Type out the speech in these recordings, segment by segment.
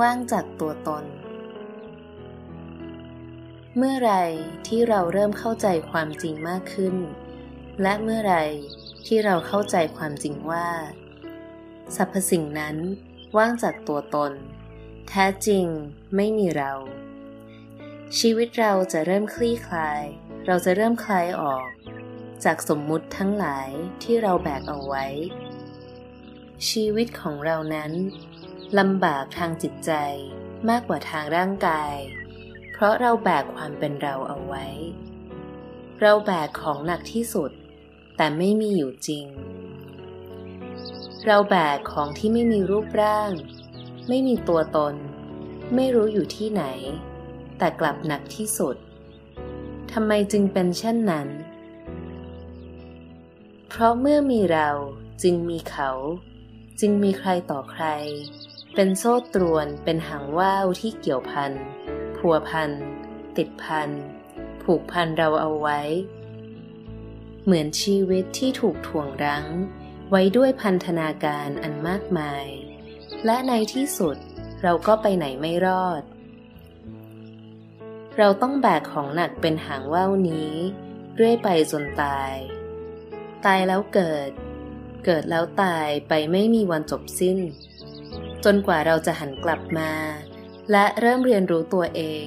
ว่างจากตัวตน เมื่อไรที่เราเริ่มเข้าใจความจริงมากขึ้น และเมื่อไรที่เราเข้าใจความจริงว่า สรรพสิ่งนั้นว่างจากตัวตน แท้จริงไม่มีเรา ชีวิตเราจะเริ่มคลี่คลาย เราจะเริ่มคลายออก จากสมมุติทั้งหลายที่เราแบกเอาไว้ ชีวิตของเรานั้น ลำบากทางจิตใจมากกว่าทางร่างกาย เพราะเราแบกความเป็นเราเอาไว้ เราแบกของหนักที่สุด แต่ไม่มีอยู่จริง เราแบกของที่ไม่มีรูปร่าง ไม่มีตัวตน ไม่รู้อยู่ที่ไหน แต่กลับหนักที่สุดทำไมจึงเป็นเช่นนั้น เพราะเมื่อมีเราจึงมีเขา จึงมีใครต่อใคร เป็นโซ่ตรวน เป็นหางว่าวที่เกี่ยวพัน พัวพัน ติดพัน ผูกพันเราเอาไว้ เหมือนชีวิตที่ถูกถ่วงรั้ง ไว้ด้วยพันธนาการอันมากมาย และในที่สุดเราก็ไปไหนไม่รอด เราต้องแบกของหนักเป็นหางว่าวนี้ เรื่อยไปจนตาย ตายแล้วเกิด เกิดแล้วตายไปไม่มีวันจบสิ้น จนกว่าเราจะหันกลับมา และเริ่มเรียนรู้ตัวเอง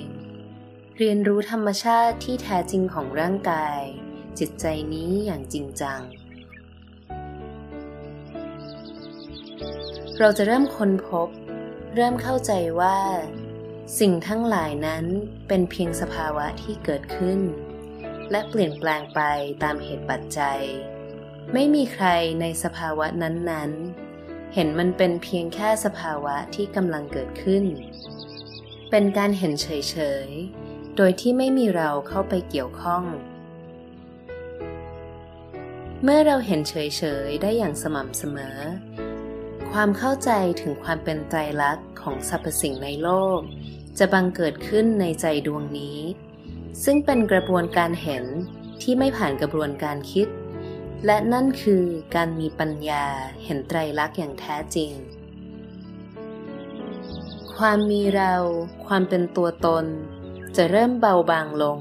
เรียนรู้ธรรมชาติที่แท้จริงของร่างกาย จิตใจนี้อย่างจริงจัง เราจะเริ่มค้นพบ เริ่มเข้าใจว่า สิ่งทั้งหลายนั้นเป็นเพียงสภาวะที่เกิดขึ้น และเปลี่ยนแปลงไปตามเหตุปัจจัย ไม่มีใครในสภาวะนั้นๆ เห็นมันเป็นเพียงแค่สภาวะที่กำลังเกิดขึ้น เป็นการเห็นเฉยๆ โดยที่ไม่มีเราเข้าไปเกี่ยวข้อง เมื่อเราเห็นเฉยๆ ได้อย่างสม่ำเสมอ ความเข้าใจถึงความเป็นไตรลักษณ์ของสรรพสิ่งในโลก จะบังเกิดขึ้นในใจดวงนี้ ซึ่งเป็นกระบวนการเห็นที่ไม่ผ่านกระบวนการคิด และนั่นคือการมีปัญญาเห็นไตรลักษณ์อย่างแท้จริง ความมีเรา ความเป็นตัวตน จะเริ่มเบาบางลง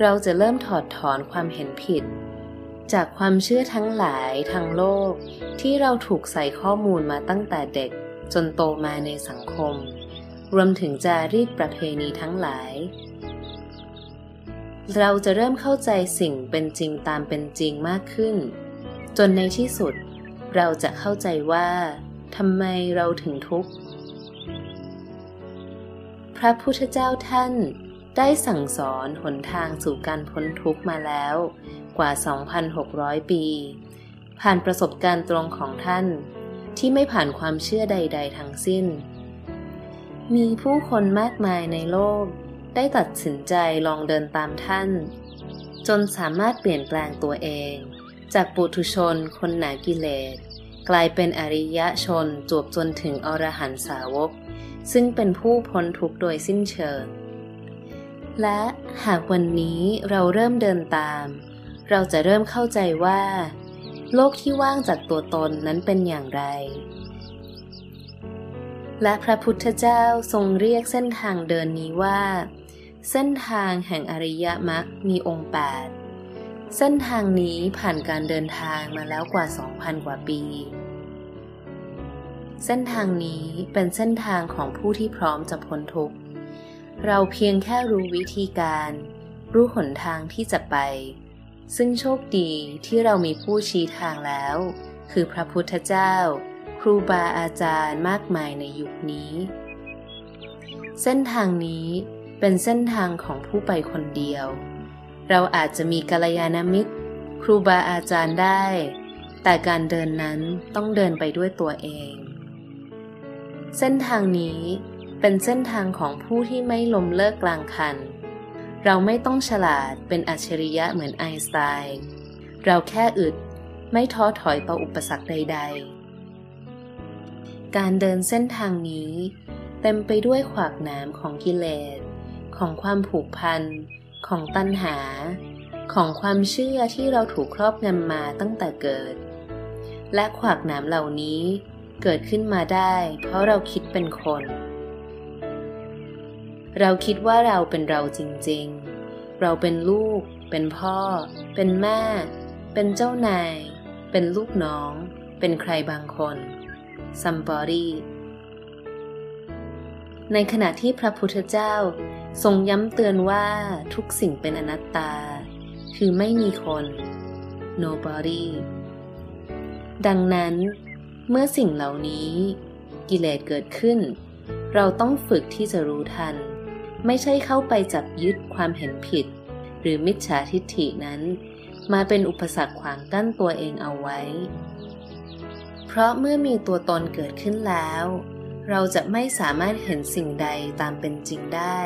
เราจะเริ่มถอดถอนความเห็นผิด จากความเชื่อทั้งหลายทางโลก ที่เราถูกใส่ข้อมูลมาตั้งแต่เด็กจนโตมาในสังคม รวมถึงจารีตประเพณีทั้งหลาย เราจะเริ่มเข้าใจสิ่งเป็นจริงตามเป็นจริงมากขึ้น จนในที่สุด เราจะเข้าใจว่าทำไมเราถึงทุกข์ พระพุทธเจ้าท่านได้สั่งสอนหนทางสู่การพ้นทุกข์มาแล้วกว่า 2,600 ปี ผ่านประสบการณ์ตรงของท่าน ที่ไม่ผ่านความเชื่อใด ๆ ทั้งสิ้น มีผู้คนมากมายในโลก ได้ตัดสินใจลองเดินตามท่าน จนสามารถเปลี่ยนแปลงตัวเอง จากปุถุชนคนหนากิเลส กลายเป็นอริยชนจวบจนถึงอรหันสาวก ซึ่งเป็นผู้พ้นทุกข์โดยสิ้นเชิง และหากวันนี้เราเริ่มเดินตาม เราจะเริ่มเข้าใจว่า โลกที่ว่างจากตัวตนนั้นเป็นอย่างไรและพระพุทธเจ้าทรงเรียกเส้นทางเดินนี้ว่า เส้นทางแห่งอริยมรรคมีองค์ 8 เส้นทางนี้ผ่านการเดินทางมาแล้วกว่า 2,000 กว่าปี เส้นทางนี้เป็นเส้นทางของผู้ที่พร้อมจะพ้นทุกข์ เราเพียงแค่รู้วิธีการ รู้หนทางที่จะไป ซึ่งโชคดีที่เรามีผู้ชี้ทางแล้ว คือพระพุทธเจ้า ครูบาอาจารย์มากมายในยุคนี้ เส้นทางนี้ เป็นเส้นทางของผู้ไปคนเดียว เราอาจจะมีกัลยาณมิตร ครูบาอาจารย์ได้ แต่การเดินนั้นต้องเดินไปด้วยตัวเอง เส้นทางนี้เป็นเส้นทางของผู้ที่ไม่ลมเลิกกลางคัน เราไม่ต้องฉลาดเป็นอัจฉริยะเหมือนไอน์สไตน์เราแค่อึดไม่ท้อถอยต่ออุปสรรคใด ๆ การเดินเส้นทางนี้ เต็มไปด้วยขวากหนามของกิเลส ของความผูกพัน ของตัณหา ของความเชื่อที่เราถูกครอบงำมาตั้งแต่เกิด และขวากหนามเหล่านี้เกิดขึ้นมาได้ เพราะเราคิดเป็นคน เราคิดว่าเราเป็นเราจริงๆ เราเป็นลูก เป็นพ่อ เป็นแม่ เป็นเจ้านาย เป็นลูกน้อง เป็นใครบางคน somebody ในขณะที่พระพุทธเจ้า ทรงย้ำเตือนว่าทุกสิ่งเป็นอนัตตา คือไม่มีคน nobody ดังนั้น เมื่อสิ่งเหล่านี้ กิเลสเกิดขึ้น เราต้องฝึกที่จะรู้ทัน ไม่ใช่เข้าไปจับยึดความเห็นผิด หรือมิจฉาทิฏฐินั้น มาเป็นอุปสรรคขวางกั้นตัวเองเอาไว้ เพราะเมื่อมีตัวตนเกิดขึ้นแล้ว เราจะไม่สามารถเห็นสิ่งใดตามเป็นจริงได้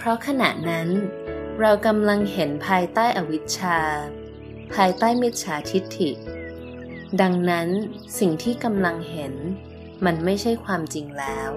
เพราะขณะนั้น เรากำลังเห็นภายใต้อวิชชา ภายใต้มิจฉาทิฏฐิ ดังนั้นสิ่งที่กำลังเห็น มันไม่ใช่ความจริงแล้ว